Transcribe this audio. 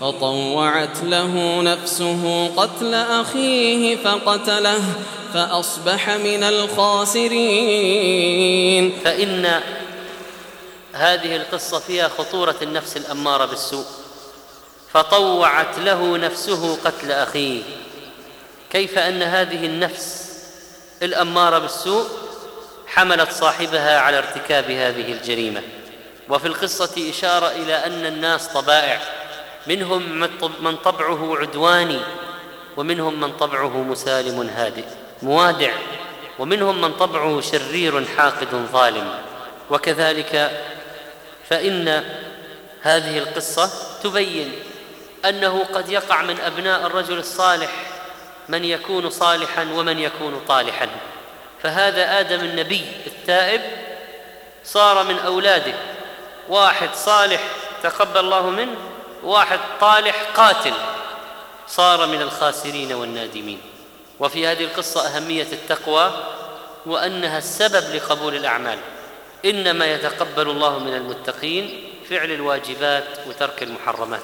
فطوعت له نفسه قتل أخيه فقتله فأصبح من الخاسرين. فإن هذه القصة فيها خطورة النفس الأمارة بالسوء. فطوعت له نفسه قتل أخيه. كيف أن هذه النفس الأمارة بالسوء حملت صاحبها على ارتكاب هذه الجريمة؟ وفي القصة إشارة إلى أن الناس طبائع. منهم من طبعه عدواني ومنهم من طبعه مسالم هادئ موادع ومنهم من طبعه شرير حاقد ظالم. وكذلك فإن هذه القصة تبين أنه قد يقع من أبناء الرجل الصالح من يكون صالحا ومن يكون طالحا. فهذا آدم النبي التائب صار من أولاده. واحد صالح تقبل الله منه واحد طالح قاتل صار من الخاسرين والنادمين. وفي هذه القصة أهمية التقوى وأنها السبب لقبول الأعمال. إنما يتقبل الله من المتقين فعل الواجبات وترك المحرمات.